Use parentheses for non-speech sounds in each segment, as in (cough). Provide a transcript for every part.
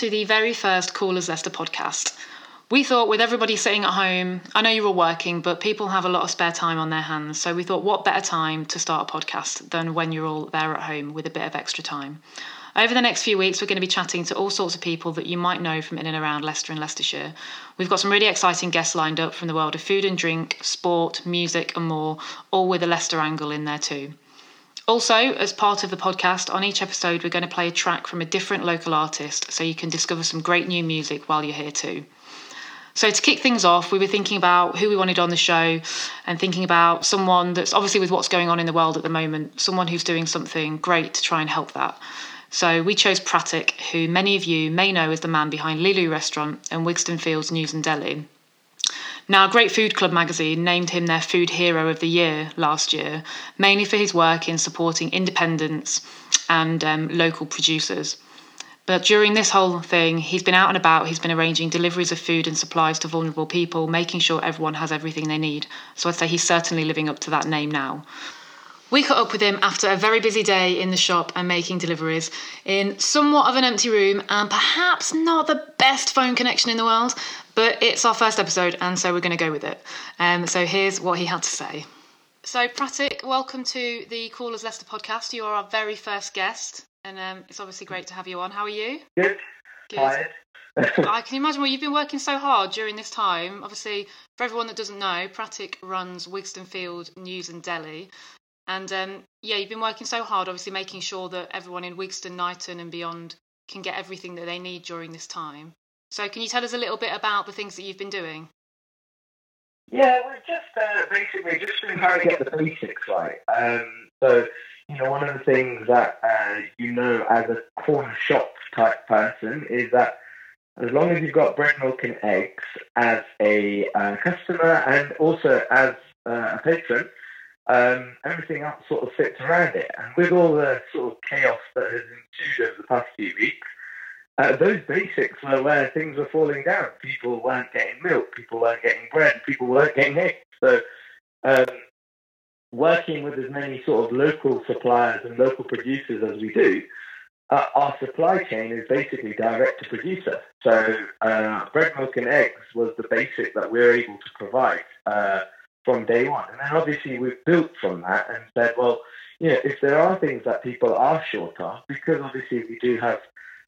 to the very first as Leicester podcast. We thought, with everybody sitting at home, I know you're all working, but people have a lot of spare time on their hands. So we thought, what better time to start a podcast than when you're all there at home with a bit of extra time? Over the next few weeks, we're going to be chatting to all sorts of people that you might know from in and around Leicester and Leicestershire. We've got some really exciting guests lined up from the world of food and drink, sport, music, and more, all with a Leicester angle in there too. Also, as part of the podcast, on each episode, we're going to play a track from a different local artist so you can discover some great new music while you're here too. So, to kick things off, we were thinking about who we wanted on the show and thinking about someone that's obviously with what's going on in the world at the moment, someone who's doing something great to try and help that. So, we chose Pratik, who many of you may know as the man behind Lilu Restaurant and Wigston Fields News and Deli. Now, Great Food Club magazine named him their Food Hero of the Year last year, mainly for his work in supporting independents and um, local producers. But during this whole thing, he's been out and about. He's been arranging deliveries of food and supplies to vulnerable people, making sure everyone has everything they need. So I'd say he's certainly living up to that name now. We caught up with him after a very busy day in the shop and making deliveries in somewhat of an empty room and perhaps not the best phone connection in the world, but it's our first episode and so we're going to go with it. Um, so here's what he had to say. So, Pratik, welcome to the Callers as Leicester podcast. You are our very first guest and um, it's obviously great to have you on. How are you? Good. Good. Tired. (laughs) I can imagine. Well, you've been working so hard during this time. Obviously, for everyone that doesn't know, Pratik runs Wigston Field News and Deli, and um, yeah, you've been working so hard, obviously making sure that everyone in Wigston, Knighton, and beyond can get everything that they need during this time. So, can you tell us a little bit about the things that you've been doing? Yeah, we're just uh, basically just trying to get the basics right. Um, so, you know, one of the things that uh, you know as a corner shop type person is that as long as you've got bread, milk, and eggs as a uh, customer and also as uh, a patron, um, everything else sort of fits around it. And with all the sort of chaos that has ensued over the past few weeks, uh, those basics were where things were falling down. People weren't getting milk, people weren't getting bread, people weren't getting eggs. So, um, working with as many sort of local suppliers and local producers as we do, uh, our supply chain is basically direct to producer. So, uh, bread, milk, and eggs was the basic that we we're able to provide. From day one. And then obviously we've built from that and said, well, you know, if there are things that people are short of, because obviously we do have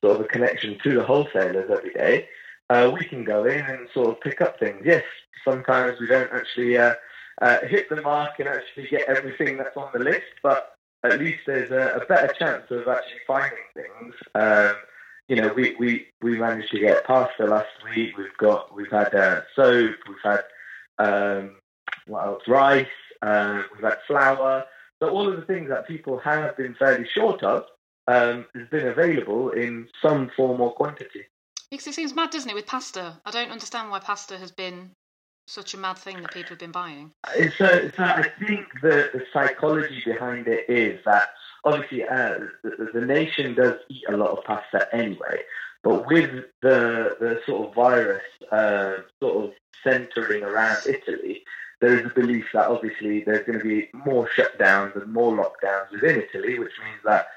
sort of a connection to the wholesalers every day, uh, we can go in and sort of pick up things. Yes, sometimes we don't actually uh, uh, hit the mark and actually get everything that's on the list, but at least there's a, a better chance of actually finding things. Um, you know, we, we, we managed to get pasta last week. We've got we've had uh, soap. We've had um, what else? Rice. Uh, we've had flour. So all of the things that people have been fairly short of um, has been available in some form or quantity. Because it seems mad, doesn't it, with pasta? I don't understand why pasta has been such a mad thing that people have been buying. So, so I think the, the psychology behind it is that obviously uh, the, the nation does eat a lot of pasta anyway, but with the the sort of virus uh, sort of centering around Italy, there is a belief that obviously there's going to be more shutdowns and more lockdowns within Italy, which means that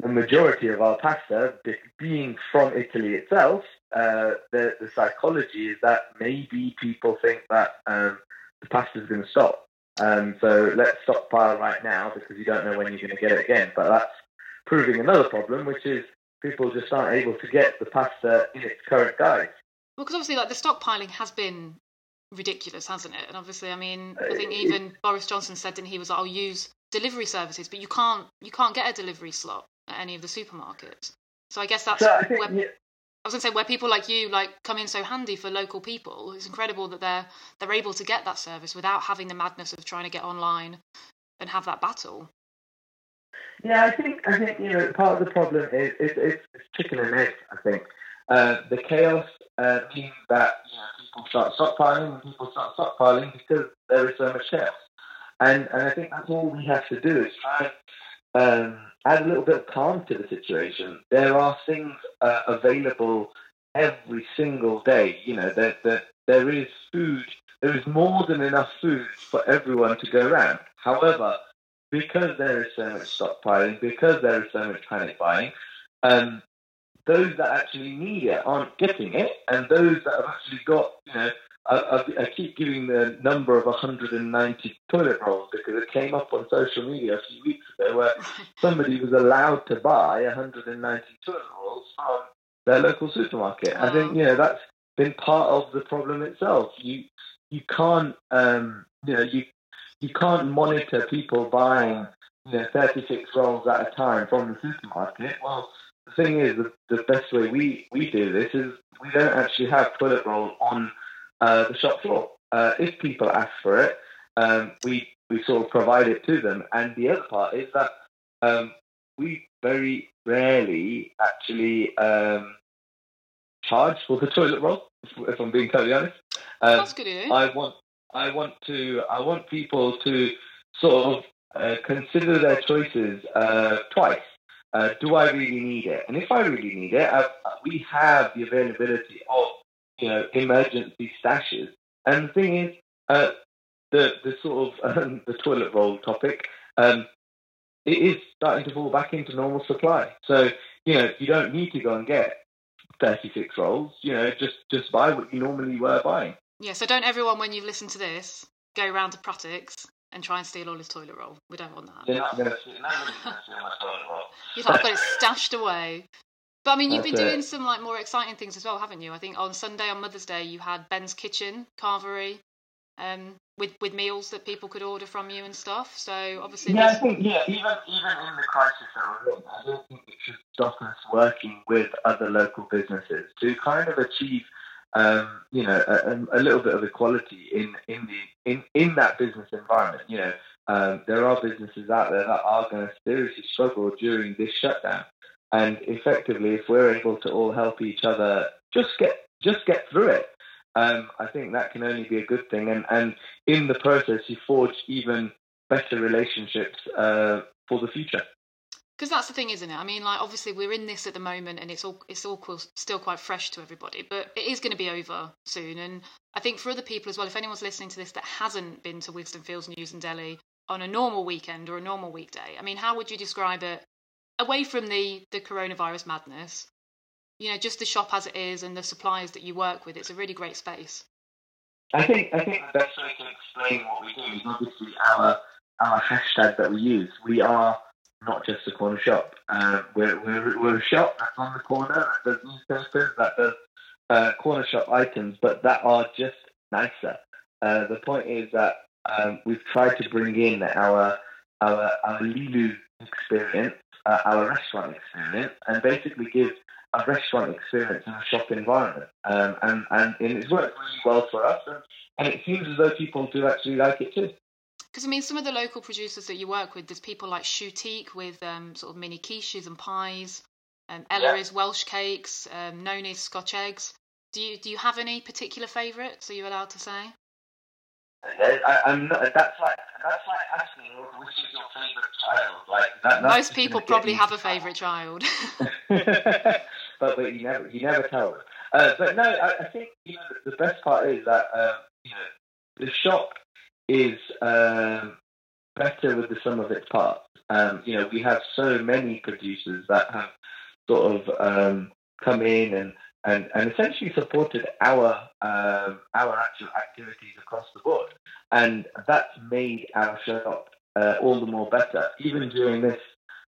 the majority of our pasta, being from Italy itself, uh, the, the psychology is that maybe people think that um, the pasta is going to stop. Um, so let's stockpile right now because you don't know when you're going to get it again. But that's proving another problem, which is people just aren't able to get the pasta in its current guise. Well, because obviously, like the stockpiling has been ridiculous, hasn't it? And obviously, I mean, I think even Boris Johnson said, didn't he, was like, I'll use delivery services, but you can't you can't get a delivery slot at any of the supermarkets. So I guess that's so I, think, where, yeah. I was going to say where people like you like come in so handy for local people. It's incredible that they're they're able to get that service without having the madness of trying to get online and have that battle. Yeah, I think I think you know part of the problem is, is, is chicken and egg. I think uh, the chaos uh, means that you know, people start stockpiling and people start stockpiling because there is so much chaos. And, and I think that's all we have to do is try and um, add a little bit of calm to the situation. There are things uh, available every single day. You know, that there, there is food, there is more than enough food for everyone to go around. However, because there is so much stockpiling, because there is so much panic buying, um, those that actually need it aren't getting it, and those that have actually got, you know, I, I, keep giving the number of 190 toilet rolls because it came up on social media a few weeks ago where (laughs) somebody was allowed to buy 190 toilet rolls from their local supermarket. Wow. I think you know that's been part of the problem itself. You you can't um, you know you you can't monitor people buying you know 36 rolls at a time from the supermarket. Well, the thing is, the, the best way we we do this is we don't actually have toilet roll on uh, the shop floor. Uh, if people ask for it, um, we we sort of provide it to them. And the other part is that um, we very rarely actually um, charge for the toilet roll. If, if I'm being totally honest, um, that's good. Eh? I want I want to I want people to sort of uh, consider their choices uh, twice. Uh, do I really need it? And if I really need it, I, we have the availability of you know, emergency stashes. And the thing is, uh, the the sort of (laughs) um, the toilet roll topic, um, it is starting to fall back into normal supply. So you know, you don't need to go and get 36 rolls. You know, just just buy what you normally were buying. Yeah. So don't everyone, when you've listened to this, go round to Pratik's and try and steal all his toilet roll. We don't want that. They're not going to steal my toilet roll. You've got it stashed away. But I mean, you've That's been doing it. some like more exciting things as well, haven't you? I think on Sunday, on Mother's Day, you had Ben's Kitchen Carvery, um, with with meals that people could order from you and stuff. So obviously, yeah, I think yeah, even even in the crisis that we're in, I don't think it should stop us working with other local businesses to kind of achieve. Um, you know, a, a, little bit of equality in in the in, in that business environment. You know, um, there are businesses out there that are going to seriously struggle during this shutdown. And effectively, if we're able to all help each other, just get just get through it. Um, I think that can only be a good thing. And and in the process, you forge even better relationships uh, for the future. Because that's the thing, isn't it? I mean, like obviously we're in this at the moment, and it's all it's all still quite fresh to everybody, but it is going to be over soon. And I think for other people as well, if anyone's listening to this that hasn't been to Wigston Fields News and Deli on a normal weekend or a normal weekday, I mean, how would you describe it away from the the coronavirus madness, you know, just the shop as it is and the suppliers that you work with, it's a really great space. I think I think the best way to explain what we do is obviously our our hashtag that we use. We are not just a corner shop. Uh, we're, we're, we're a shop that's on the corner that does newspapers, that does uh, corner shop items, but that are just nicer. Uh, the point is that um, we've tried to bring in our our, our Lilu experience uh, our restaurant experience and basically give a restaurant experience in a shop environment. Um, and, and, and it's worked really well for us. And, and it seems as though people do actually like it too. Because I mean, some of the local producers that you work with, there's people like Shoutique with um, sort of mini quiches and pies. Um, Ella yeah. is Welsh cakes. Um, Noni's Scotch eggs. Do you do you have any particular favourites? Are you allowed to say? I, am not. That's like that's like asking which is your favourite child. Like that, most people probably have a favourite child. (laughs) (laughs) but but you never you never tell. Uh, but no, I, I, think you know the, the best part is that um, you know the shop is um, better with the sum of its parts. Um, you know we have so many producers that have sort of um, come in and and, and essentially supported our um, our actual activities across the board, and that's made our shop uh, all the more better, even during this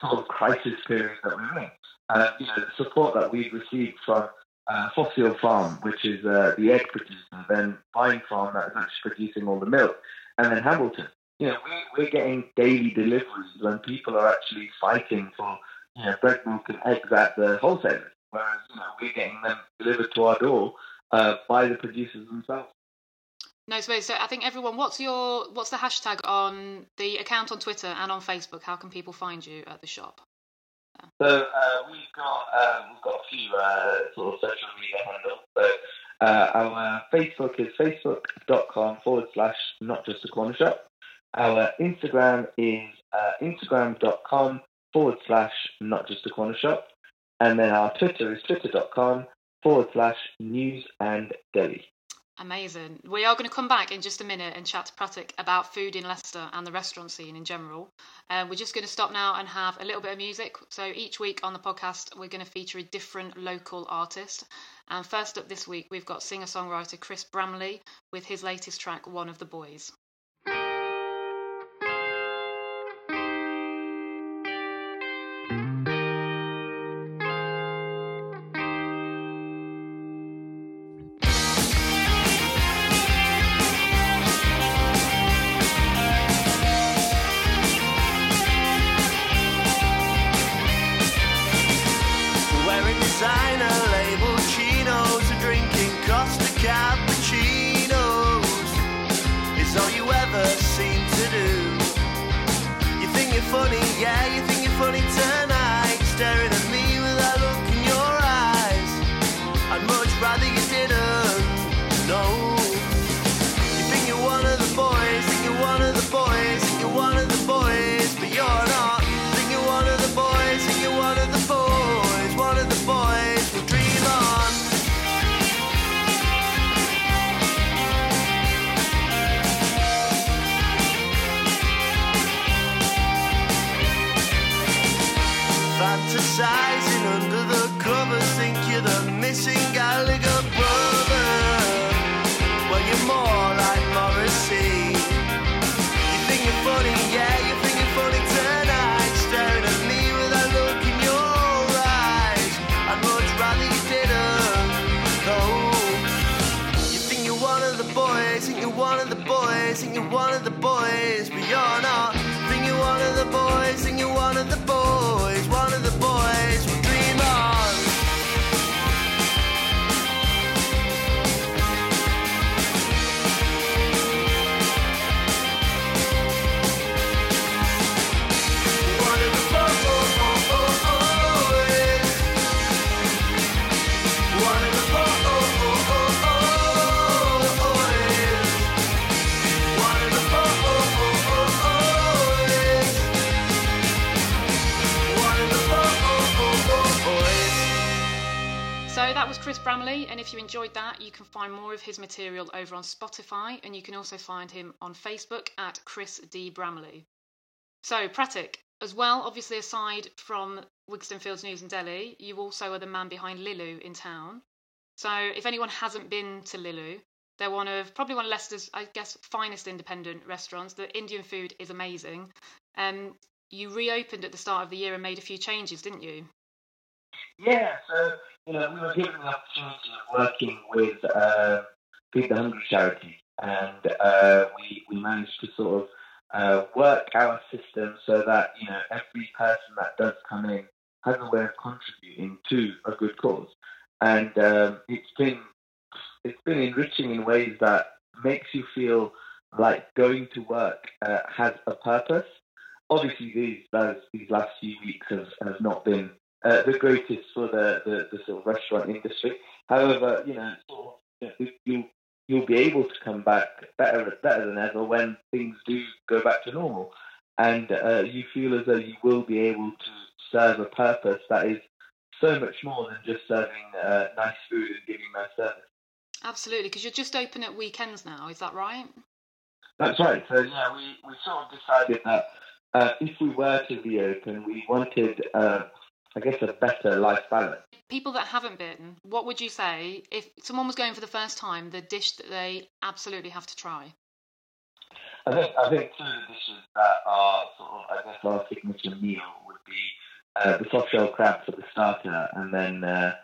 sort of crisis period that we're in. Uh, you know, the support that we've received from uh, Fossil Farm, which is uh, the egg producer, then Vine Farm that is actually producing all the milk, and then Hamilton. You know, we're, we're getting daily deliveries when people are actually fighting for you know bread, milk, and eggs at the wholesalers whereas you know we're getting them delivered to our door uh, by the producers themselves. No, so, so I think everyone, what's your what's the hashtag on the account on Twitter and on Facebook? How can people find you at the shop? So uh, we've got um, we've got a few uh, sort of social media handles. So uh, our Facebook is facebook.com forward slash not just a corner shop. Our Instagram is uh, instagram.com forward slash not just a corner shop. And then our Twitter is twitter.com forward slash news and deli. Amazing. We are going to come back in just a minute and chat to Pratik about food in Leicester and the restaurant scene in general. Uh, we're just going to stop now and have a little bit of music. So each week on the podcast, we're going to feature a different local artist. And first up this week, we've got singer songwriter Chris Bramley with his latest track, One of the Boys. side. Chris Bramley, and if you enjoyed that, you can find more of his material over on Spotify, and you can also find him on Facebook at Chris D. Bramley. So, Pratik, as well, obviously, aside from Wigston Fields News in Deli, you also are the man behind Lilu in town. So, if anyone hasn't been to Lilu, they're one of probably one of Leicester's, I guess, finest independent restaurants. The Indian food is amazing. Um, you reopened at the start of the year and made a few changes, didn't you? Yeah, so you know, we were given the opportunity of working with uh, Feed the Hungry charity, and uh, we we managed to sort of uh, work our system so that you know every person that does come in has a way of contributing to a good cause, and um, it's been it's been enriching in ways that makes you feel like going to work uh, has a purpose. Obviously, these those, these last few weeks have, have not been uh, the greatest for the, the, the, sort of restaurant industry. However, you know, you you'll be able to come back better better than ever when things do go back to normal, and uh, you feel as though you will be able to serve a purpose that is so much more than just serving uh, nice food and giving nice service. Absolutely, because you're just open at weekends now. Is that right? That's right. So yeah, we, we sort of decided that uh, if we were to be open, we wanted uh, I guess, a better life balance. People that haven't been, what would you say if someone was going for the first time, the dish that they absolutely have to try? I think I think two dishes that are sort of I guess our signature meal would be uh, the soft shell crab for the starter, and then uh,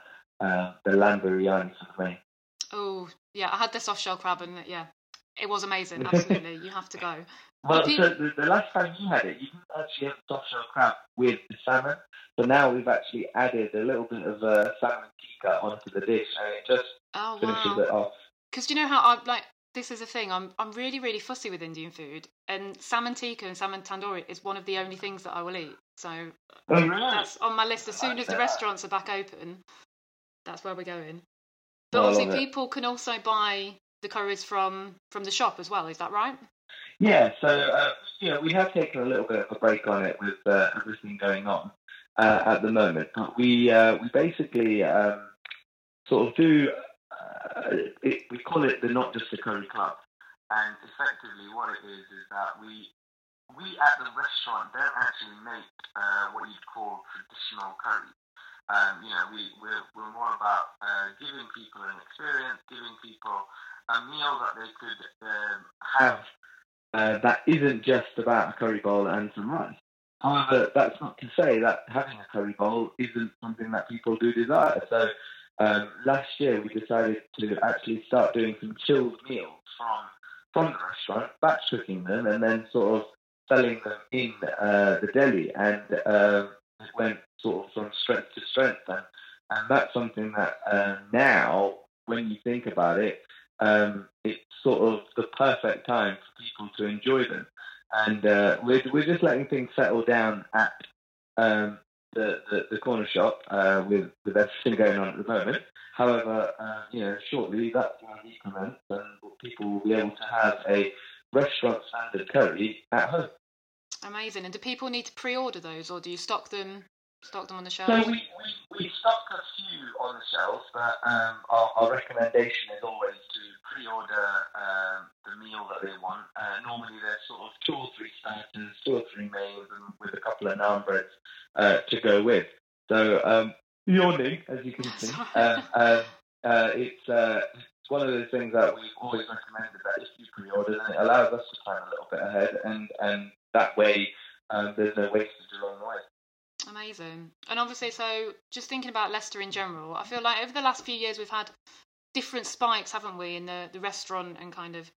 uh, the lamb biryani for the main. Oh yeah, I had the soft shell crab, and yeah, it was amazing. (laughs) Absolutely, you have to go. (laughs) Well, so the, the, last time you had it, you didn't actually have soft shell crab with the salmon. but now we've actually added a little bit of uh, salmon tikka onto the dish, and it just oh, finishes wow. it off. Because you know how I like this is a thing. I'm I'm really really fussy with Indian food, and salmon tikka and salmon tandoori is one of the only things that I will eat. So oh, really? that's on my list. As soon as the restaurants are back open, that's where we're going. But oh, obviously, people can also buy the curries from from the shop as well. Is that right? Yeah. So uh, you know, we have taken a little bit of a break on it with uh, everything going on uh, at the moment. But We uh, we basically um, sort of do uh, it, we call it the Not Just a Curry Club. And effectively, what it is is that we we at the restaurant don't actually make uh, what you'd call traditional curry. Um, you know, we, we're, we're more about uh, giving people an experience, giving people a meal that they could um, have uh, that isn't just about a curry bowl and some rice. However, that's not to say that having a curry bowl isn't something that people do desire. So um, last year we decided to actually start doing some chilled meals from from the restaurant, batch cooking them, and then sort of selling them in uh, the deli, and um, it went sort of from strength to strength, and and that's something that uh, now, when you think about it, um, it's sort of the perfect time for people to enjoy them, and uh, we're we're just letting things settle down at um, the, the, the corner shop uh, with with everything going on at the moment. However, uh, you know, shortly that's going to increment, and people will be able to have a restaurant standard curry at home. Amazing. And do people need to pre-order those, or do you stock them? Stock them on the shelf. So we, we, we stock a few on the shelves, but um, our, our recommendation is always to pre-order um, the meal that they want. Uh, normally there's sort of two or three starters, two or three mains, and with a couple of naan breads uh, to go with. So um, yawning, as you can see. Uh, (laughs) uh, uh, it's uh, it's one of those things that we've always recommended that if you pre-order, then it allows us to plan a little bit ahead, and and that way um, there's no wastage along the way. Amazing. And obviously, so just thinking about Leicester in general, I feel like over the last few years we've had different spikes, haven't we, in the, the restaurant and kind of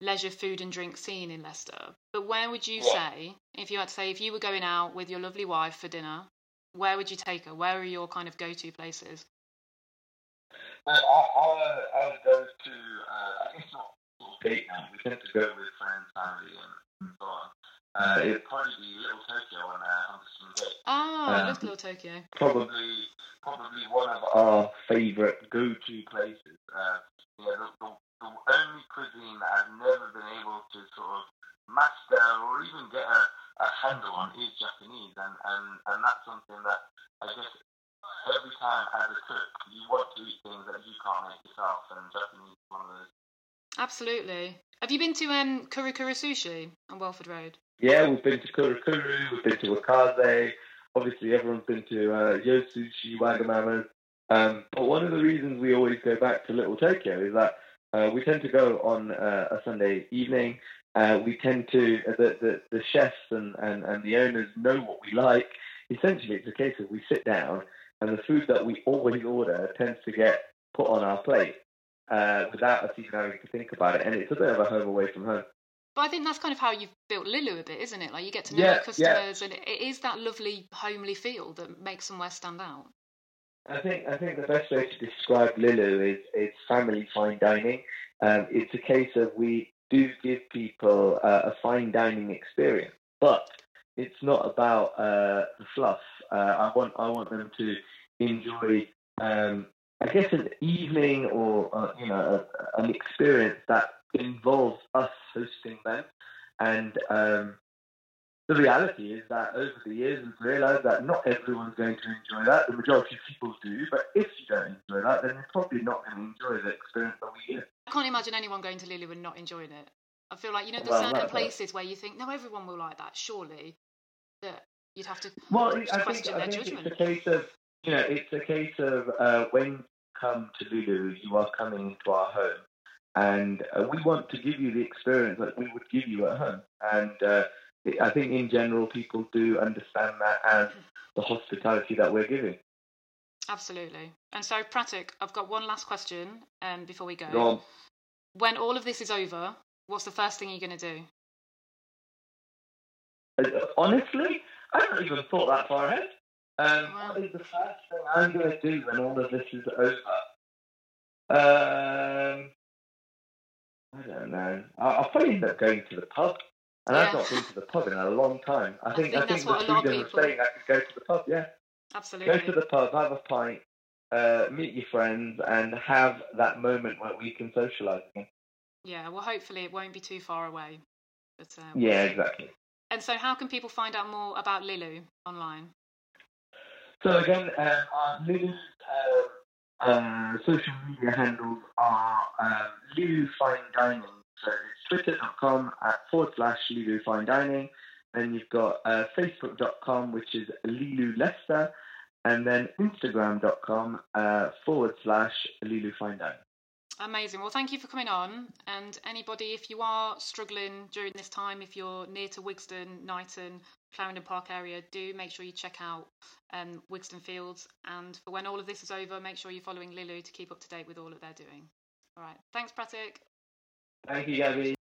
leisure food and drink scene in Leicester. But where would you yeah. say, if you had to say, if you were going out with your lovely wife for dinner, where would you take her? Where are your kind of go to places? Well, I, I, go to, uh, I think it's not date night. We tend to go with friends, family, and so on. Uh, it'd probably be Little Tokyo on uh, Humberstone Gate. Oh, I um, love Little Tokyo. Probably, probably one of our favourite go-to places. Uh, yeah, the, the, the only cuisine that I've never been able to sort of master or even get a, a handle on is Japanese, and, and, and that's something that I guess every time as a cook you want to eat things that you can't make yourself, and Japanese is one of those. Absolutely. Have you been to um, Kuru Sushi on Welford Road? Yeah, we've been to Kurukuru, we've been to Wakaze. Obviously, everyone's been to uh, Yo Sushi, Wagamama. Um, but one of the reasons we always go back to Little Tokyo is that uh, we tend to go on uh, a Sunday evening. Uh, we tend to, uh, the, the, the chefs and, and, and the owners know what we like. Essentially, it's a case of we sit down and the food that we always order tends to get put on our plate uh, without us even having to think about it. And it's a bit of a home away from home. But I think that's kind of how you've built Lilu a bit, isn't it? Like you get to know yeah, your customers, yeah. and it is that lovely homely feel that makes somewhere stand out. I think I think the best way to describe Lilu is is family fine dining. Um, it's a case of we do give people uh, a fine dining experience, but it's not about uh, the fluff. Uh, I want I want them to enjoy, um, I guess, an evening or uh, you know a, an experience that involves us hosting them. And um, the reality is that over the years, we've realised that not everyone's going to enjoy that. The majority of people do, but if you don't enjoy that, then you're probably not going to enjoy the experience that we get. I can't imagine anyone going to Lilu and not enjoying it. I feel like you know there's well, certain places where you think no, everyone will like that. Surely, that you'd have to well, I question think, their I think judgment. It's a case of you know, it's a case of uh, when you come to Lilu, you are coming to our home and uh, we want to give you the experience that we would give you at home. And uh, I think in general, people do understand that as the hospitality that we're giving. Absolutely. And so, Pratik, I've got one last question um, before we go. go when all of this is over, what's the first thing you're going to do? Uh, honestly, I haven't even thought that far ahead. Um, wow. What is the first thing I'm going to do when all of this is over? Um, I don't know. I'll, probably end up going to the pub. And yeah. I've not been to the pub in a long time. I, I think, I think, the freedom of saying I could go to the pub, yeah. Absolutely. Go to the pub, have a pint, uh, meet your friends, and have that moment where we can socialise again. Yeah, well, hopefully it won't be too far away. But, uh, yeah, exactly. And so, how can people find out more about Lilu online? So, again, uh, our Lilu's uh, uh, social media handles are um, Lilu Fine Dining. So it's twitter.com at forward slash Lilu Fine Dining. Then you've got uh, facebook.com, which is Lilu Leicester. And then instagram.com uh, forward slash Lilu Fine Dining. Amazing. Well, thank you for coming on. And anybody, if you are struggling during this time, if you're near to Wigston, Knighton, Clarendon Park area, do make sure you check out um, Wigston Fields. And for when all of this is over, make sure you're following Lilu to keep up to date with all that they're doing. All right. Thanks, Pratik. Thank you, Gabby.